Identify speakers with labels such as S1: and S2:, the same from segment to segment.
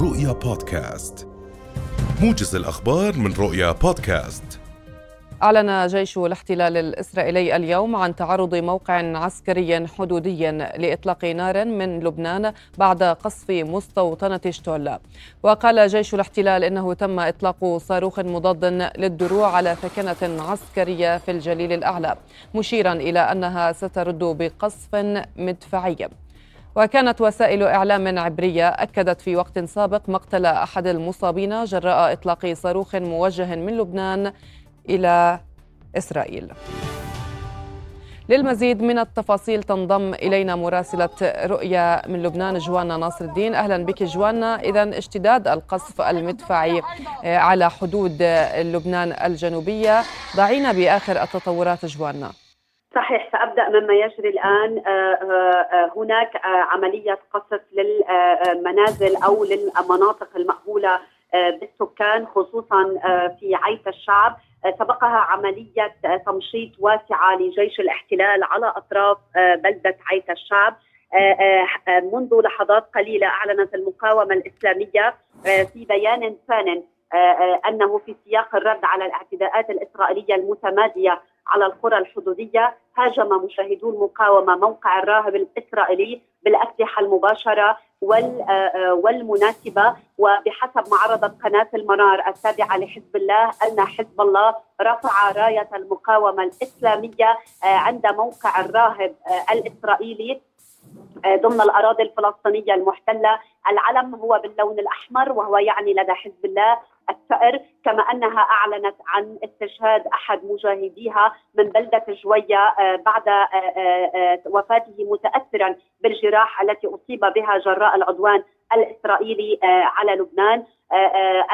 S1: رؤيا بودكاست. موجز الأخبار من رؤيا بودكاست.
S2: أعلن جيش الاحتلال الإسرائيلي اليوم عن تعرض موقع عسكري حدودي لإطلاق نار من لبنان بعد قصف مستوطنة شتول. وقال جيش الاحتلال إنه تم إطلاق صاروخ مضاد للدروع على ثكنة عسكرية في الجليل الأعلى مشيرا إلى أنها سترد بقصف مدفعي. وكانت وسائل إعلام عبرية أكدت في وقت سابق مقتل أحد المصابين جراء إطلاق صاروخ موجه من لبنان إلى إسرائيل. للمزيد من التفاصيل تنضم إلينا مراسلة رؤيا من لبنان جوانا ناصر الدين أهلا بك جوانا. إذا اشتداد القصف المدفعي على حدود لبنان الجنوبية. ضعينا بآخر التطورات جوانا.
S3: صحيح سأبدأ مما يجري الآن. هناك عملية قصف للمنازل أو للمناطق المأهولة بالسكان خصوصا في عيت الشعب. سبقها عملية تمشيط واسعة لجيش الاحتلال على أطراف بلدة عيت الشعب. منذ لحظات قليلة أعلنت المقاومة الإسلامية في بيان ثان أنه في سياق الرد على الاعتداءات الإسرائيلية المتمادية على القرى الحدودية هاجم مشاهدو المقاومة موقع الراهب الإسرائيلي بالأسلحة المباشرة والمناسبة وبحسب ما عرضت قناة المنار التابعة لحزب الله أن حزب الله رفع راية المقاومة الإسلامية عند موقع الراهب الإسرائيلي ضمن الأراضي الفلسطينية المحتلة، العلم هو باللون الأحمر وهو يعني لدى حزب الله الثأر كما أنها أعلنت عن استشهاد أحد مجاهديها من بلدة جوية بعد وفاته متاثرا بالجراح التي أصيب بها جراء العدوان الإسرائيلي على لبنان.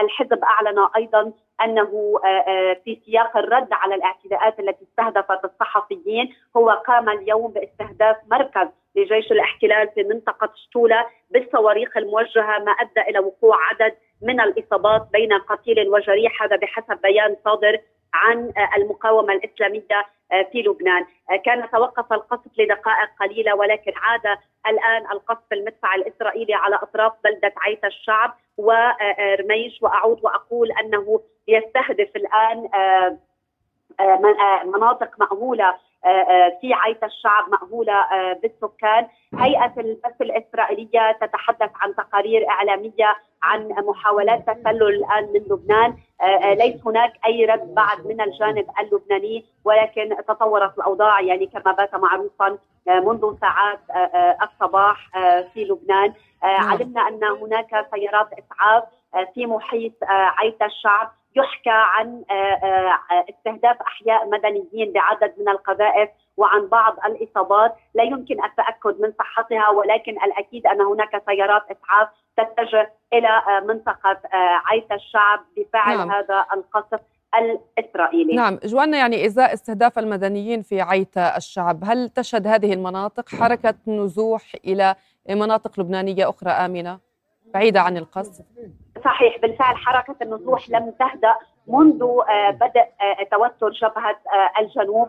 S3: الحزب أعلن أيضا أنه في سياق الرد على الاعتداءات التي استهدفت الصحفيين هو قام اليوم باستهداف مركز لجيش الاحتلال في منطقة شتولة بالصواريخ الموجهة ما أدى إلى وقوع عدد من الإصابات بين قتيل وجريح. هذا بحسب بيان صادر عن المقاومة الإسلامية في لبنان، كان توقف القصف لدقائق قليلة ولكن عاد الآن القصف المدفع الإسرائيلي على أطراف بلدة عيت الشعب ورميش وأعود وأقول أنه يستهدف الآن مناطق مأهولة في عيت الشعب مأهولة بالسكان. هيئة البث الإسرائيلية تتحدث عن تقارير إعلامية عن محاولات تسلل الآن من لبنان. ليس هناك أي رد بعد من الجانب اللبناني ولكن تطورت الأوضاع. يعني كما بات معروفا منذ ساعات الصباح في لبنان. علمنا أن هناك سيارات إسعاف في محيط عيت الشعب. يحكى عن استهداف أحياء مدنيين بعدد من القذائف وعن بعض الإصابات لا يمكن التأكد من صحتها ولكن الأكيد أن هناك سيارات إسعاف تتجه إلى منطقة عيت الشعب بفعل نعم. هذا القصف الإسرائيلي.
S2: نعم، جوانا يعني إزاء استهداف المدنيين في عيت الشعب، هل تشهد هذه المناطق حركة نزوح إلى مناطق لبنانية أخرى آمنة بعيدة عن القصف؟
S3: صحيح. بالفعل حركة النزوح لم تهدأ منذ بدء توتر جبهة الجنوب.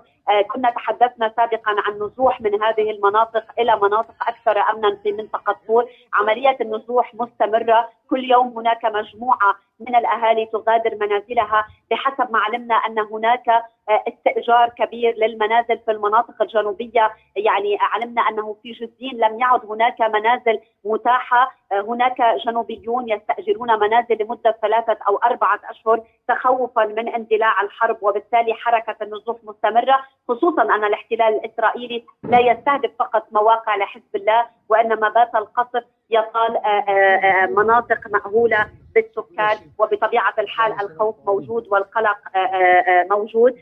S3: كنا تحدثنا سابقا عن نزوح من هذه المناطق إلى مناطق أكثر أمنا في منطقة طول. عملية النزوح مستمرة. كل يوم هناك مجموعة من الأهالي تغادر منازلها بحسب ما علمنا أن هناك استئجار كبير للمنازل في المناطق الجنوبية. يعني علمنا أنه في جزين لم يعد هناك منازل متاحة. هناك جنوبيون يستأجرون منازل لمدة ثلاثة أو أربعة أشهر تخوفا من اندلاع الحرب وبالتالي حركة النزوح مستمرة. خصوصا أن الاحتلال الإسرائيلي لا يستهدف فقط مواقع لحزب الله وإنما بات القصف يطال مناطق مأهولة بالسكان وبطبيعة الحال الخوف موجود والقلق موجود.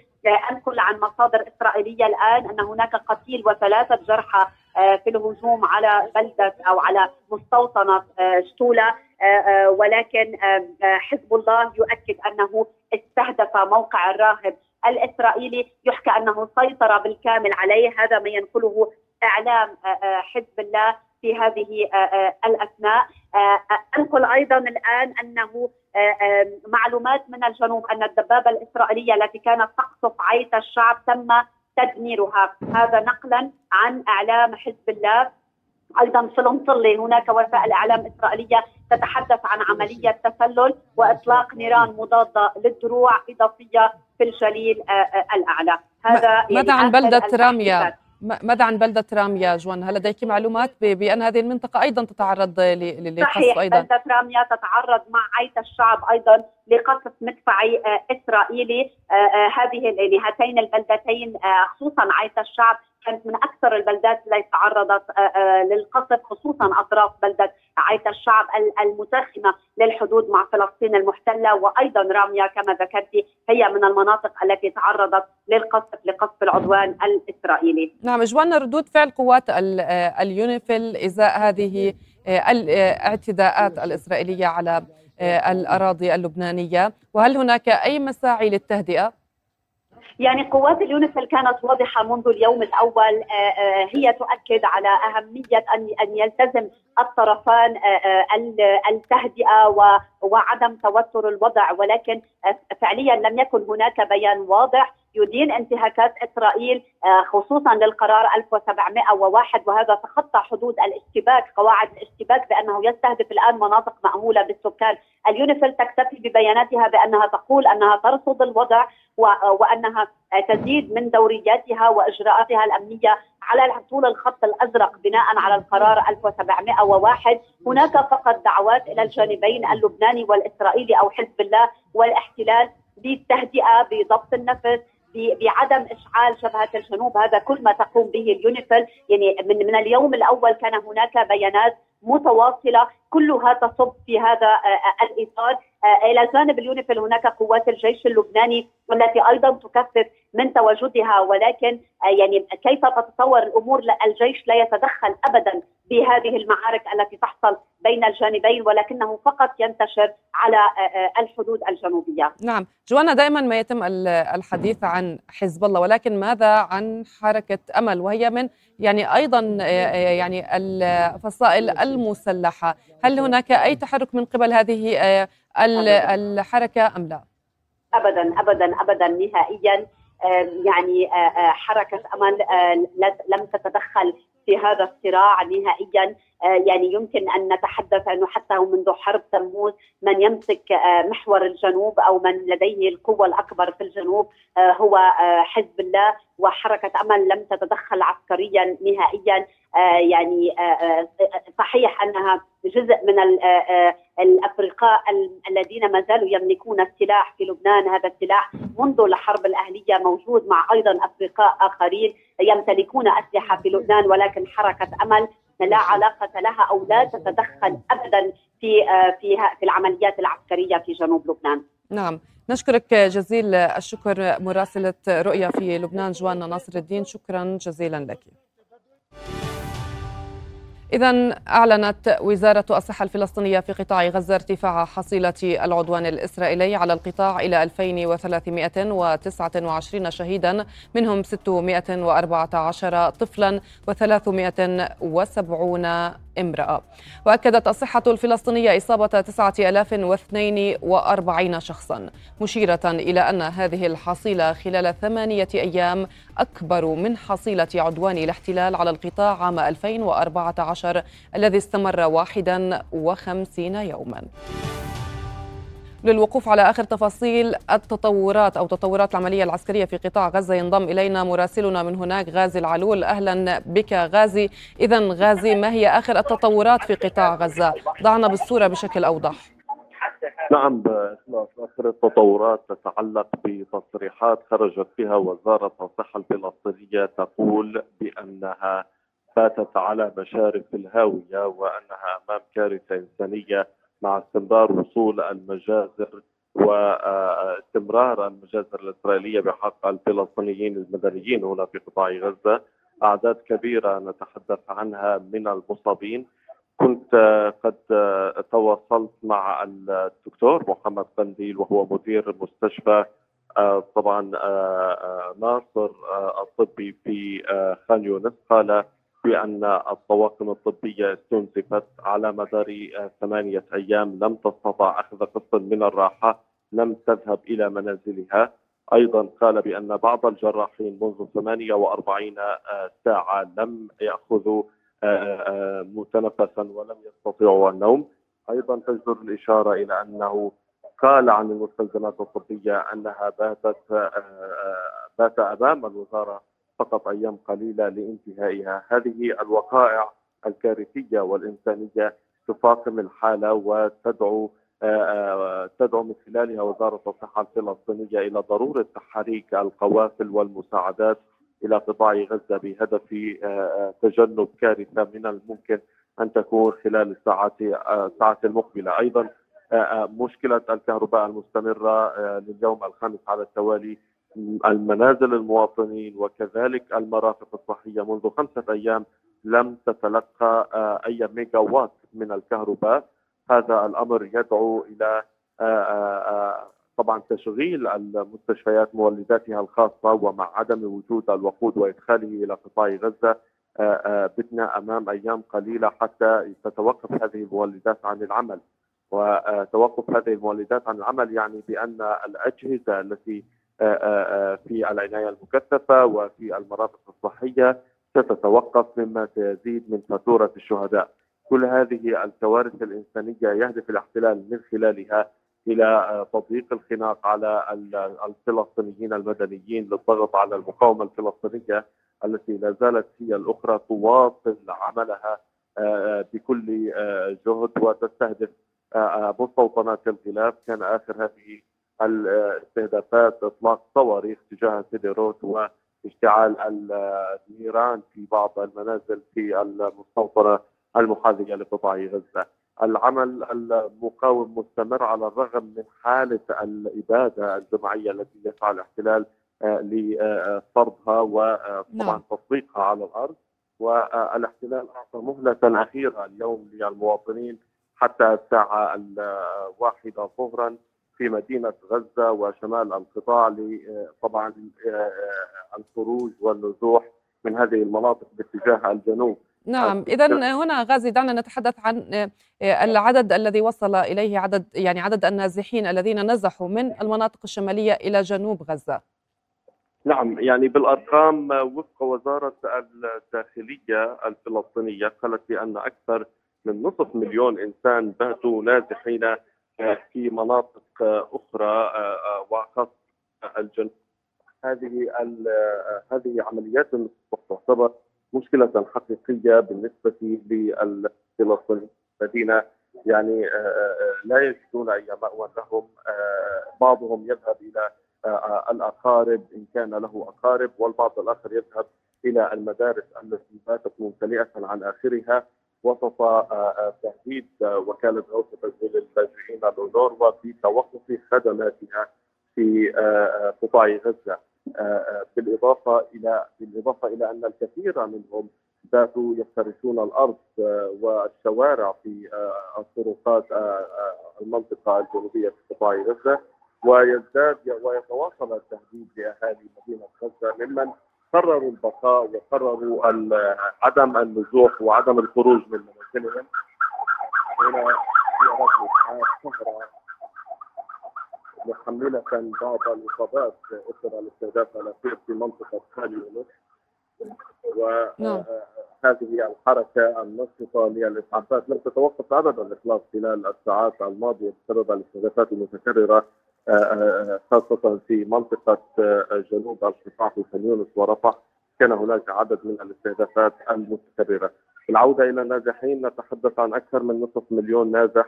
S3: أنقل عن مصادر إسرائيلية الآن أن هناك قتيل وثلاثة جرحى في الهجوم على بلدة أو على مستوطنة شتولة ولكن حزب الله يؤكد أنه استهدف موقع الراهب الإسرائيلي يحكى أنه سيطر بالكامل عليه. هذا ما ينقله إعلام حزب الله في هذه الأثناء. أنقل أيضا الآن أنه معلومات من الجنوب أن الدبابة الإسرائيلية التي كانت تقصف عيت الشعب تم تدميرها. هذا نقلا عن إعلام حزب الله. أيضا في المطله هناك وسائل اعلام إسرائيلية تتحدث عن عملية تسلل وإطلاق نيران مضادة للدروع إضافية في الجليل الأعلى.
S2: هذا يعني ماذا عن بلدة راميا؟ ماذا عن بلدة راميا جوان؟ هل لديك معلومات بأن هذه المنطقة أيضا تتعرض
S3: لقصف أيضا؟ بلدة راميا تتعرض مع عيت الشعب أيضا لقصف مدفعي إسرائيلي. هذه يعني هاتين البلدتين خصوصا عيت الشعب. كانت من أكثر البلدات التي تعرضت آه، آه، للقصف خصوصا أطراف بلدة عيت الشعب المساخمه للحدود مع فلسطين المحتلة وأيضا راميا كما ذكرتي هي من المناطق التي تعرضت للقصف لقصف العدوان الإسرائيلي.
S2: نعم اجوانا ردود فعل قوات آه، اليونيفيل إزاء هذه الاعتداءات الإسرائيلية على الأراضي اللبنانية وهل هناك أي مساعي للتهدئة؟
S3: يعني قوات اليونيفيل كانت واضحة منذ اليوم الأول؟ آه، آه، هي تؤكد على أهمية ان أن يلتزم الطرفان آه، التهدئة وعدم توتر الوضع ولكن فعليا لم يكن هناك بيان واضح. يدين انتهاكات إسرائيل خصوصا للقرار 1701 وهذا تخطى حدود الاشتباك قواعد الاشتباك بأنه يستهدف الآن مناطق مأهوله بالسكان. اليونيفيل تكتفي ببياناتها بأنها تقول أنها ترصد الوضع وأنها تزيد من دورياتها وإجراءاتها الأمنية على طول الخط الأزرق بناء على القرار 1701 هناك فقط دعوات إلى الجانبين اللبناني والإسرائيلي أو حزب الله والاحتلال بالتهدئه بضبط النفس. بعدم إشعال جبهه الجنوب. هذا كل ما تقوم به اليونيفيل. يعني من من اليوم الأول كان هناك بيانات متواصلة. كلها تصب في هذا آه، آه، الإطار. إلى جانب اليونيفيل هناك قوات الجيش اللبناني والتي أيضا تكثف من تواجدها ولكن يعني كيف تتصور الأمور؟ الجيش لا يتدخل ابدا بهذه المعارك التي تحصل بين الجانبين ولكنه فقط ينتشر على الحدود الجنوبية.
S2: نعم، جوانا دائما ما يتم الحديث عن حزب الله ولكن ماذا عن حركة أمل؟ وهي من يعني أيضا يعني الفصائل المسلحة، هل هناك أي تحرك من قبل هذه الحركة أم لا؟
S3: ابدا ابدا ابدا نهائيا. يعني حركة أمل لم تتدخل في هذا الصراع نهائيا. يعني يمكن أن نتحدث أنه حتى منذ حرب تموز من يمسك محور الجنوب أو من لديه القوة الأكبر في الجنوب هو حزب الله وحركة أمل لم تتدخل عسكريا نهائيا. يعني صحيح أنها جزء من الأفرقاء الذين ما زالوا يملكون السلاح في لبنان. هذا السلاح منذ الحرب الأهلية موجود مع أيضا أفرقاء آخرين يمتلكون أسلحة في لبنان ولكن حركة أمل لا علاقة لها أو لا تتدخل ابدا في في في العمليات العسكرية في جنوب لبنان.
S2: نعم نشكرك جزيل الشكر مراسلة رؤيا في لبنان جوانا ناصر الدين شكرا جزيلا لك. إذا أعلنت وزارة الصحة الفلسطينية في قطاع غزة ارتفاع حصيلة العدوان الإسرائيلي على القطاع إلى 2329 شهيدا منهم 614 طفلا و370 امرأة. وأكدت الصحة الفلسطينية إصابة 9042 شخصا مشيرة إلى أن هذه الحصيلة خلال ثمانية أيام أكبر من حصيلة عدوان الاحتلال على القطاع عام 2014 الذي استمر 51 يوما. للوقوف على آخر تفاصيل التطورات أو تطورات العملية العسكرية في قطاع غزة. ينضم إلينا مراسلنا من هناك غازي العلول. أهلا بك غازي. اذا غازي ما هي آخر التطورات في قطاع غزة؟ ضعنا بالصورة بشكل أوضح.
S4: نعم آخر التطورات تتعلق بتصريحات خرجت بها وزارة الصحة الفلسطينية تقول بأنها باتت على مشارف الهاوية وأنها أمام كارثة إنسانية مع استمرار وصول المجازر واستمرار المجازر الإسرائيلية بحق الفلسطينيين المدنيين هنا في قطاع غزة. أعداد كبيرة نتحدث عنها من المصابين. كنت قد تواصلت مع الدكتور محمد قنديل وهو مدير مستشفى طبعا ناصر الطبي في خان يونس. قال بأن الطواقم الطبية استنزفت على مدار ثمانية أيام لم تستطع أخذ قسط من الراحة لم تذهب إلى منازلها. أيضا قال بأن بعض الجراحين منذ 48 ساعة لم يأخذوا متنفسا ولم يستطيعوا النوم. أيضا تجدر الإشارة إلى أنه قال عن المستلزمات الطبية أنها باتت بات أمام الوزارة فقط أيام قليلة لانتهائها. هذه الوقائع الكارثية والإنسانية تفاقم الحالة وتدعو تدعو من خلالها وزارة الصحة الفلسطينية إلى ضرورة تحريك القوافل والمساعدات إلى قطاع غزة بهدف تجنب كارثة من الممكن أن تكون خلال الساعات الساعات المقبلة. أيضا مشكلة الكهرباء المستمرة لليوم الخامس على التوالي المنازل المواطنين وكذلك المرافق الصحية منذ خمسة أيام لم تتلقى أي ميجا وات من الكهرباء. هذا الأمر يدعو إلى طبعا تشغيل المستشفيات مولداتها الخاصة ومع عدم وجود الوقود وإدخاله إلى قطاع غزة بتنا أمام أيام قليلة حتى تتوقف هذه المولدات عن العمل. وتوقف هذه المولدات عن العمل يعني بأن الأجهزة التي في العناية المكثفة وفي المرافق الصحية ستتوقف مما سيزيد من فاتورة الشهداء. كل هذه الكوارث الإنسانية يهدف الاحتلال من خلالها إلى تضييق الخناق على الفلسطينيين المدنيين للضغط على المقاومة الفلسطينية التي لا زالت هي الأخرى تواصل عملها بكل جهد وتستهدف مستوطنات الغلاف كان آخر هذه الاستهدافات إطلاق صواريخ تجاه سيديروت واشتعال النيران في بعض المنازل في المستوطنة المحاذية لقطاع غزة. العمل المقاوم مستمر على الرغم من حالة الإبادة الجماعية التي يسعى الاحتلال لفرضها وطبعا نعم. تطبيقها على الأرض والاحتلال أعطى مهلة أخيرة اليوم للمواطنين حتى الساعة الواحدة ظهرا في مدينة غزة وشمال القطاع طبعا الخروج والنزوح من هذه المناطق باتجاه الجنوب.
S2: نعم اذا هنا غازي دعنا نتحدث عن العدد الذي وصل إليه عدد يعني عدد النازحين الذين نزحوا من المناطق الشمالية إلى جنوب غزة.
S4: نعم يعني بالأرقام وفق وزارة الداخلية الفلسطينية قالت بأن أكثر من نصف مليون إنسان باتوا نازحين في مناطق أخرى وخاصه الجنوب هذه هذه عمليات تعتبر مشكلة حقيقية بالنسبة للفلسطينيين. الذين يعني لا يجدون أي مأوى لهم بعضهم يذهب إلى الأقارب إن كان له أقارب والبعض الآخر يذهب إلى المدارس التي باتت ممتلئة عن آخرها وسط تهديد وكالة غوث تسجيل اللاجئين الاونروا بتوقف خدماتها في قطاع غزة. بالإضافة إلى بالإضافة إلى أن الكثير منهم باتوا يفترشون الأرض والشوارع في الطرقات المنطقة الجنوبية في قطاع غزة. ويزداد ويتواصل التهديد لأهالي مدينة غزة ممن قرروا البقاء وقرروا عدم النزوح وعدم الخروج من منازلهم. تهرع محمله بعض الاصابات اثر الاستهداف الاخير في منطقه خان يونس وهذه الحركه النشطه للاسعافات لم تتوقف ابدا الاخلاص خلال الساعات الماضيه بسبب الاستهدافات المتكرره خاصة في منطقة جنوب القطاع في خان يونس ورفح كان هناك عدد من الاستهدافات المتكررة العودة إلى النازحين نتحدث عن أكثر من نصف مليون نازح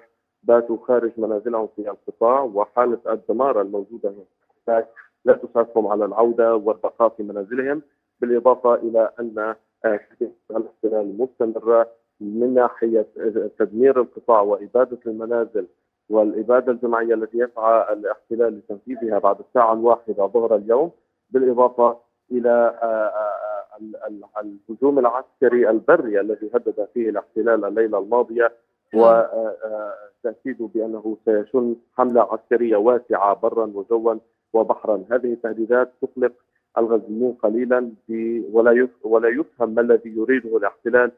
S4: باتوا خارج منازلهم في القطاع وحالة الدمار الموجودة هناك لا تساعدهم على العودة والبقاء في منازلهم بالإضافة إلى أن الاحتلال مستمرة من ناحية تدمير القطاع وإبادة المنازل والإبادة الجماعية التي يسعى الاحتلال لتنفيذها بعد الساعة الواحدة ظهر اليوم بالإضافة إلى الهجوم العسكري البري الذي هدد فيه الاحتلال الليلة الماضية وتأكيد بأنه سيشن حملة عسكرية واسعة برا وجوا وبحرا. هذه التهديدات تقلق الغزيين قليلا ولا ولا يفهم ما الذي يريده الاحتلال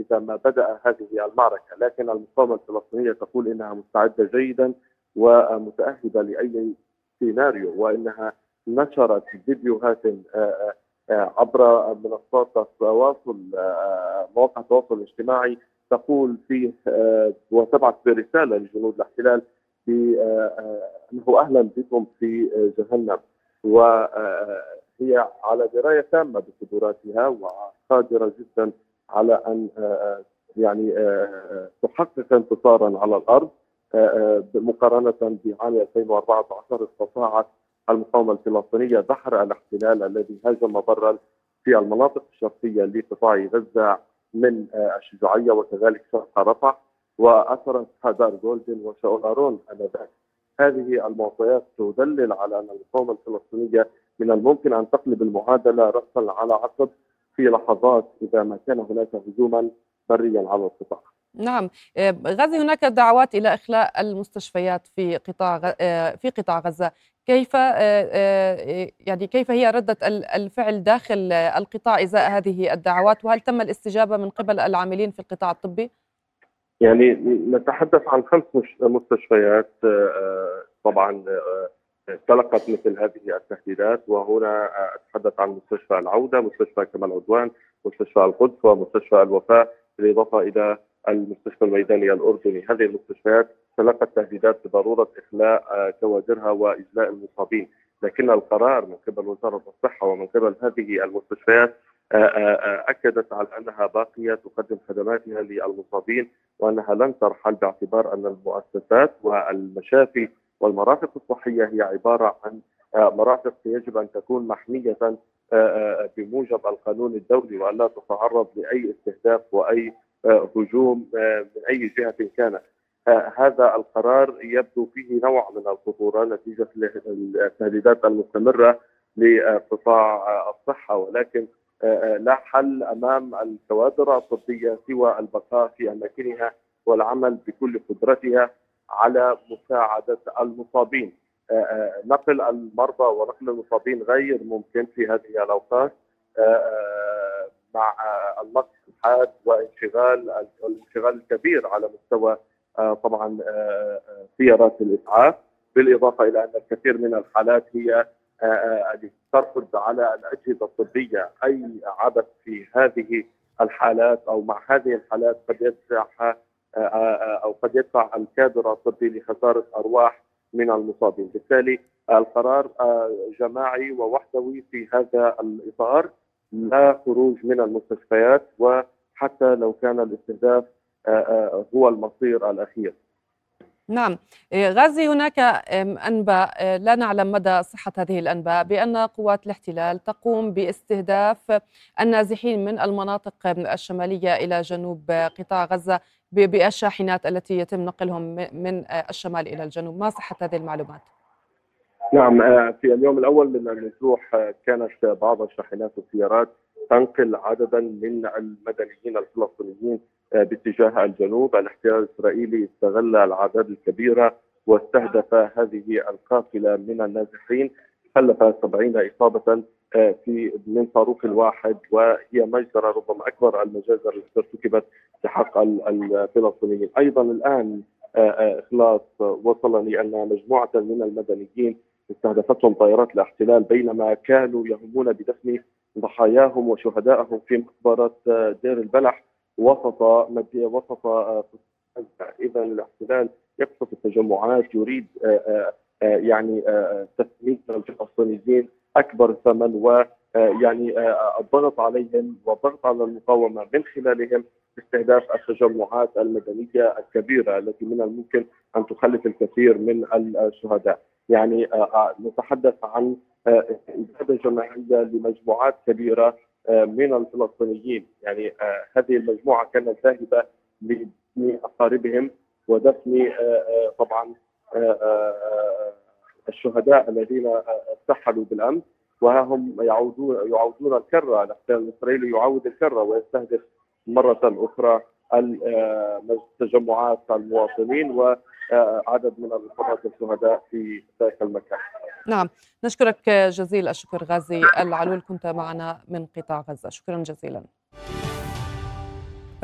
S4: إذا ما بدأ هذه المعركة، لكن المقاومة الفلسطينية تقول إنها مستعدة جيدا ومتأهبة لأي سيناريو وإنها نشرت فيديوهات عبر منصات التواصل مواقع التواصل الاجتماعي تقول فيه وتبعث برسالة لجنود الاحتلال بانه أهلا بكم في جهنم. وهي على دراية تامة بقدراتها وقادرة جدا على أن يعني تحقق انتصارا على الأرض مقارنة بعام 2014 استطاعت المقاومة الفلسطينية دحر الاحتلال الذي هاجم برا في المناطق الشرقية لقطاع غزة من الشجاعية وكذلك شرق رفح واثرت هدار جولدن وشاولارون آنذاك. هذه المعطيات تدلل على أن المقاومه الفلسطينية من الممكن أن تقلب المعادلة راسا على عقب في لحظات إذا ما كان هناك هجوما بريا على القطاع.
S2: نعم. آه، غازي هناك دعوات إلى إخلاء المستشفيات في قطاع آه، في قطاع غزة. كيف آه، يعني كيف هي ردة الفعل داخل القطاع إزاء هذه الدعوات؟ وهل تم الاستجابة من قبل العاملين في القطاع الطبي؟
S4: يعني نتحدث عن خمس مستشفيات طبعا تلقت مثل هذه التهديدات وهنا أتحدث عن مستشفى العودة، مستشفى كمال عدوان، مستشفى القدس ومستشفى الوفاء بالإضافة إلى المستشفى الميداني الأردني، هذه المستشفيات تلقت تهديدات بضرورة إخلاء آه، كوادرها وإجلاء المصابين، لكن القرار من قبل وزارة الصحة ومن قبل هذه المستشفيات آه، آه، أكدت على أنها باقية تقدم خدماتها للمصابين وأنها لن ترحل باعتبار أن المؤسسات والمشافي والمرافق الصحية هي عبارة عن مرافق يجب أن تكون محمية بموجب القانون الدولي والا تتعرض لأي استهداف وأي هجوم من أي جهة كانت. هذا القرار يبدو فيه نوع من الخطورة نتيجة التهديدات المستمرة لقطاع الصحة ولكن لا حل أمام الكوادر الطبية سوى البقاء في أماكنها والعمل بكل قدرتها على مساعدة المصابين. نقل المرضى ونقل المصابين غير ممكن في هذه الأوقات مع النقص الحاد وانشغال الانشغال الكبير على مستوى طبعا سيارات الإسعاف بالإضافة إلى أن الكثير من الحالات هي تركض على الأجهزة الطبية. أي عبث في هذه الحالات أو مع هذه الحالات قد يدفع أو قد يدفع الكادر الطبي لخسارة أرواح من المصابين، بالتالي القرار جماعي ووحدوي في هذا الإطار لا خروج من المستشفيات وحتى لو كان الاستهداف هو المصير الأخير.
S2: نعم إيه، غازي هناك أنباء إيه، لا نعلم مدى صحة هذه الأنباء بأن قوات الاحتلال تقوم باستهداف النازحين من المناطق الشمالية إلى جنوب قطاع غزة بالشاحنات التي يتم نقلهم من الشمال إلى الجنوب، ما صحة هذه المعلومات؟
S4: نعم آه، في اليوم الأول من النزوح آه، كانت بعض الشاحنات والسيارات تنقل عددا من المدنيين الفلسطينيين آه، باتجاه الجنوب، الاحتلال الإسرائيلي استغل الأعداد الكبيرة واستهدف هذه القافلة من النازحين. خلف 70 إصابة في من صاروخ واحد وهي مجزرة ربما أكبر المجازر التي ارتكبت بحق الفلسطينيين، أيضا الآن إخلاص وصلني أن مجموعة من المدنيين استهدفتهم طائرات الاحتلال بينما كانوا يهمون بدفن ضحاياهم وشهدائهم في مقبرة دير البلح وسط وسط إذا الاحتلال يقصف التجمعات يريد يعني تثمين الفلسطينيين أكبر ثمن ويعني الضغط عليهم والضغط على المقاومة من خلالهم استهداف التجمعات المدنية الكبيرة التي من الممكن أن تخلف الكثير من الشهداء. يعني آه، آه، نتحدث عن آه، إبادة جماعية لمجموعات كبيرة من الفلسطينيين. يعني هذه المجموعة كانت ذاهبة لدفن أقاربهم ودفن طبعا الشهداء الذين ارتحلوا بالأمس وها هم يعودون يعودون الكرة. الاحتلال الإسرائيلي يعود الكرة ويستهدف مرة أخرى تجمعات المواطنين وعدد من والشهداء في ذلك المكان.
S2: نعم نشكرك جزيل الشكر غازي العلول كنت معنا من قطاع غزة. شكرا جزيلا.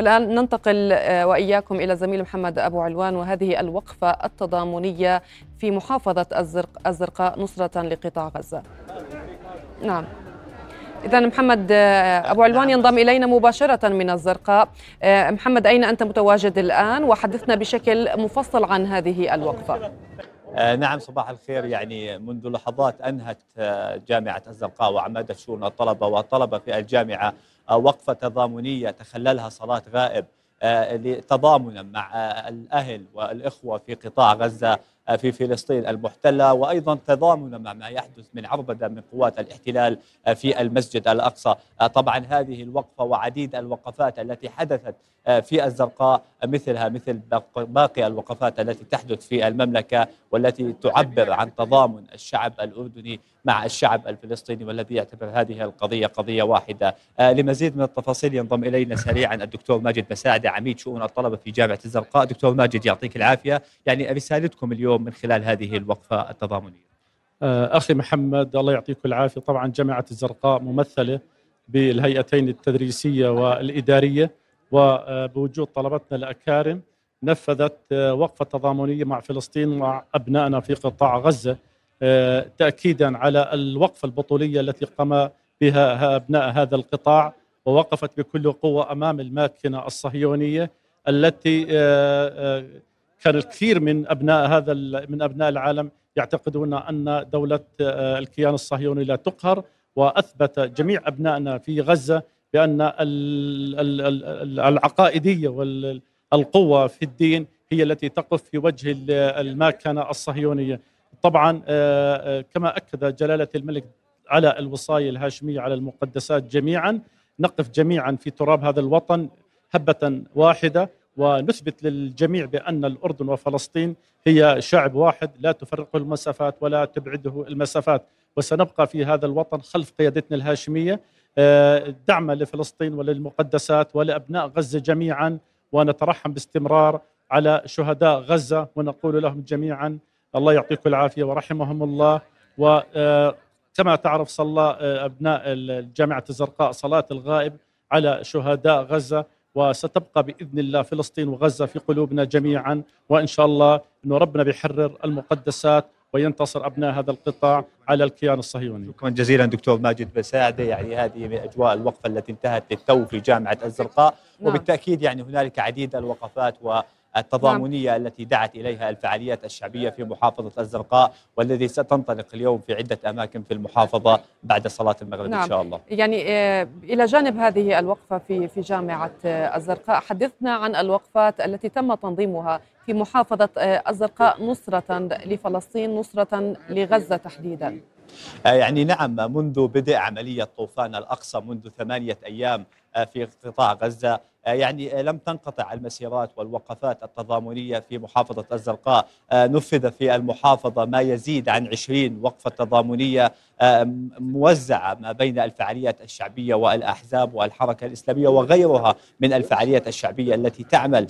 S2: الآن ننتقل وإياكم إلى زميل محمد أبو علوان وهذه الوقفة التضامنية في محافظة الزرق الزرقاء نصرة لقطاع غزة. نعم. إذا محمد آه، أبو علوان. ينضم إلينا مباشرة من الزرقاء. آه، محمد أين أنت متواجد الآن؟ وحدثنا بشكل مفصل عن هذه الوقفة.
S5: آه نعم صباح الخير. يعني منذ لحظات أنهت جامعة الزرقاء وعمادة شؤون الطلبة والطلبة في الجامعة وقفة تضامنية تخللها صلاة غائب تضامنا مع الأهل والإخوة في قطاع غزة في فلسطين المحتلة وأيضا تضامنا مع ما يحدث من عربدة من قوات الاحتلال في المسجد الأقصى. طبعا هذه الوقفة وعديد الوقفات التي حدثت في الزرقاء مثلها مثل باقي الوقفات التي تحدث في المملكة والتي تعبر عن تضامن الشعب الأردني مع الشعب الفلسطيني والذي يعتبر هذه القضية قضية واحدة. لمزيد من التفاصيل ينضم إلينا سريعا الدكتور ماجد مساعدة عميد شؤون الطلبة في جامعة الزرقاء. دكتور ماجد يعطيك العافية. يعني رسالتكم اليوم من خلال هذه الوقفة التضامنية.
S6: آه، أخي محمد الله يعطيك العافية. طبعا جامعة الزرقاء ممثلة بالهيئتين التدريسية والإدارية. وبوجود طلبتنا الأكارم نفذت آه، وقفة تضامنية مع فلسطين ومع أبنائنا في قطاع غزة آه، تأكيدا على الوقفة البطولية التي قام بها أبناء هذا القطاع ووقفت بكل قوة أمام الماكنة الصهيونية التي كان الكثير من أبناء هذا من أبناء العالم يعتقدون أن دولة آه، الكيان الصهيوني لا تقهر وأثبت جميع أبنائنا في غزة بأن العقائدية والقوة في الدين هي التي تقف في وجه الماكنة الصهيونية. طبعا آه، آه، كما أكد جلالة الملك على الوصايه الهاشمية على المقدسات جميعا نقف جميعا في تراب هذا الوطن هبة واحدة ونثبت للجميع بأن الأردن وفلسطين هي شعب واحد لا تفرقه المسافات ولا تبعده المسافات وسنبقى في هذا الوطن خلف قيادتنا الهاشمية آه، دعما لفلسطين وللمقدسات ولأبناء غزة جميعا ونترحم باستمرار على شهداء غزة ونقول لهم جميعا الله يعطيكم العافية ورحمهم الله. وكما آه، تعرف صلى آه، أبناء جامعة الزرقاء صلاة الغائب على شهداء غزة وستبقى بإذن الله فلسطين وغزة في قلوبنا جميعا. وإن شاء الله إنه ربنا بيحرر المقدسات وينتصر أبناء هذا القطاع على الكيان الصهيوني.
S5: شكرا جزيلا دكتور ماجد بساعده يعني هذه من أجواء الوقفة التي انتهت للتو في جامعة الزرقاء نعم. وبالتأكيد يعني هنالك عديد الوقفات و التضامنية نعم. التي دعت إليها الفعاليات الشعبية في محافظة الزرقاء والذي ستنطلق اليوم في عدة أماكن في المحافظة بعد صلاة المغرب نعم. إن شاء الله
S2: يعني آه، إلى جانب هذه الوقفة في في جامعة آه، الزرقاء حدثنا عن الوقفات التي تم تنظيمها في محافظة آه، الزرقاء نصرة لفلسطين نصرة لغزة تحديدا
S5: يعني نعم منذ بدء عملية طوفان الأقصى منذ ثمانية أيام في قطاع غزة آه، يعني آه، لم تنقطع المسيرات والوقفات التضامنية في محافظة الزرقاء. آه، نفذ في المحافظة ما يزيد عن 20 وقفة تضامنية موزعة ما بين الفعاليات الشعبية والأحزاب والحركة الإسلامية وغيرها من الفعاليات الشعبية التي تعمل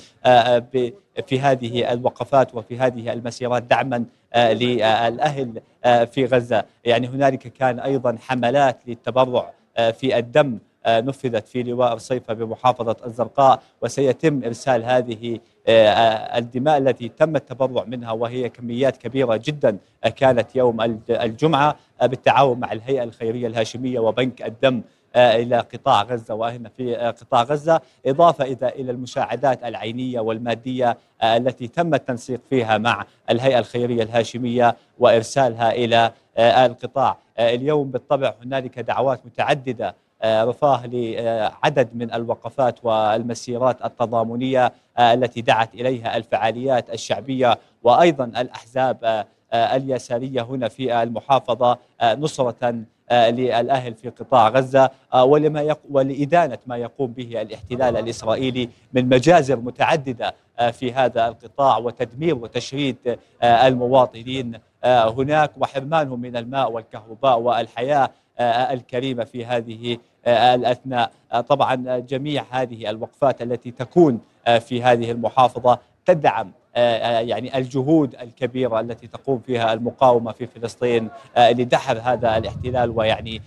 S5: في هذه الوقفات وفي هذه المسيرات دعما للأهل في غزة. يعني هنالك كان أيضا حملات للتبرع في الدم آه، نفذت في لواء الصيفة بمحافظة الزرقاء وسيتم إرسال هذه آه، آه، الدماء التي تم التبرع منها وهي كميات كبيرة جدا كانت يوم الجمعة بالتعاون مع الهيئة الخيرية الهاشمية وبنك الدم. إلى قطاع غزة وهنا في قطاع غزة. إضافة إلى المساعدات العينية والمادية التي تم التنسيق فيها مع الهيئة الخيرية الهاشمية وإرسالها إلى القطاع. اليوم بالطبع هنالك دعوات متعددة آه، رفاه لعدد من الوقفات والمسيرات التضامنية آه، التي دعت إليها الفعاليات الشعبية وأيضا الأحزاب آه، اليسارية هنا في المحافظة نصرة للأهل في قطاع غزة ولما يق... ولإدانة ما يقوم به الاحتلال الإسرائيلي من مجازر متعددة في هذا القطاع وتدمير وتشريد المواطنين هناك وحرمانهم من الماء والكهرباء والحياة الكريمة في هذه آه، الأثناء. آه، طبعا جميع هذه الوقفات التي تكون آه، في هذه المحافظة تدعم يعني الجهود الكبيرة التي تقوم فيها المقاومة في فلسطين لدحر هذا الاحتلال ويعني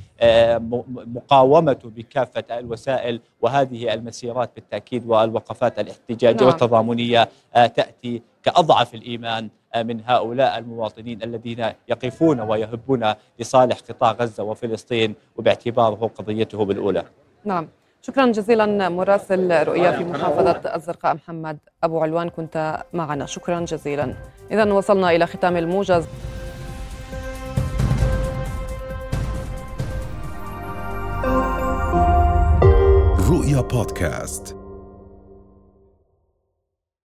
S5: مقاومته بكافة الوسائل وهذه المسيرات بالتأكيد والوقفات الاحتجاجية نعم. والتضامنية تأتي كأضعف الإيمان من هؤلاء المواطنين الذين يقفون ويهبون لصالح قطاع غزة وفلسطين وباعتباره قضيتهم الأولى
S2: نعم شكرا جزيلا مراسل رؤيا في محافظة الزرقاء محمد أبو علوان كنت معنا. شكرا جزيلا. إذا وصلنا إلى ختام الموجز.
S1: رؤيا بودكاست.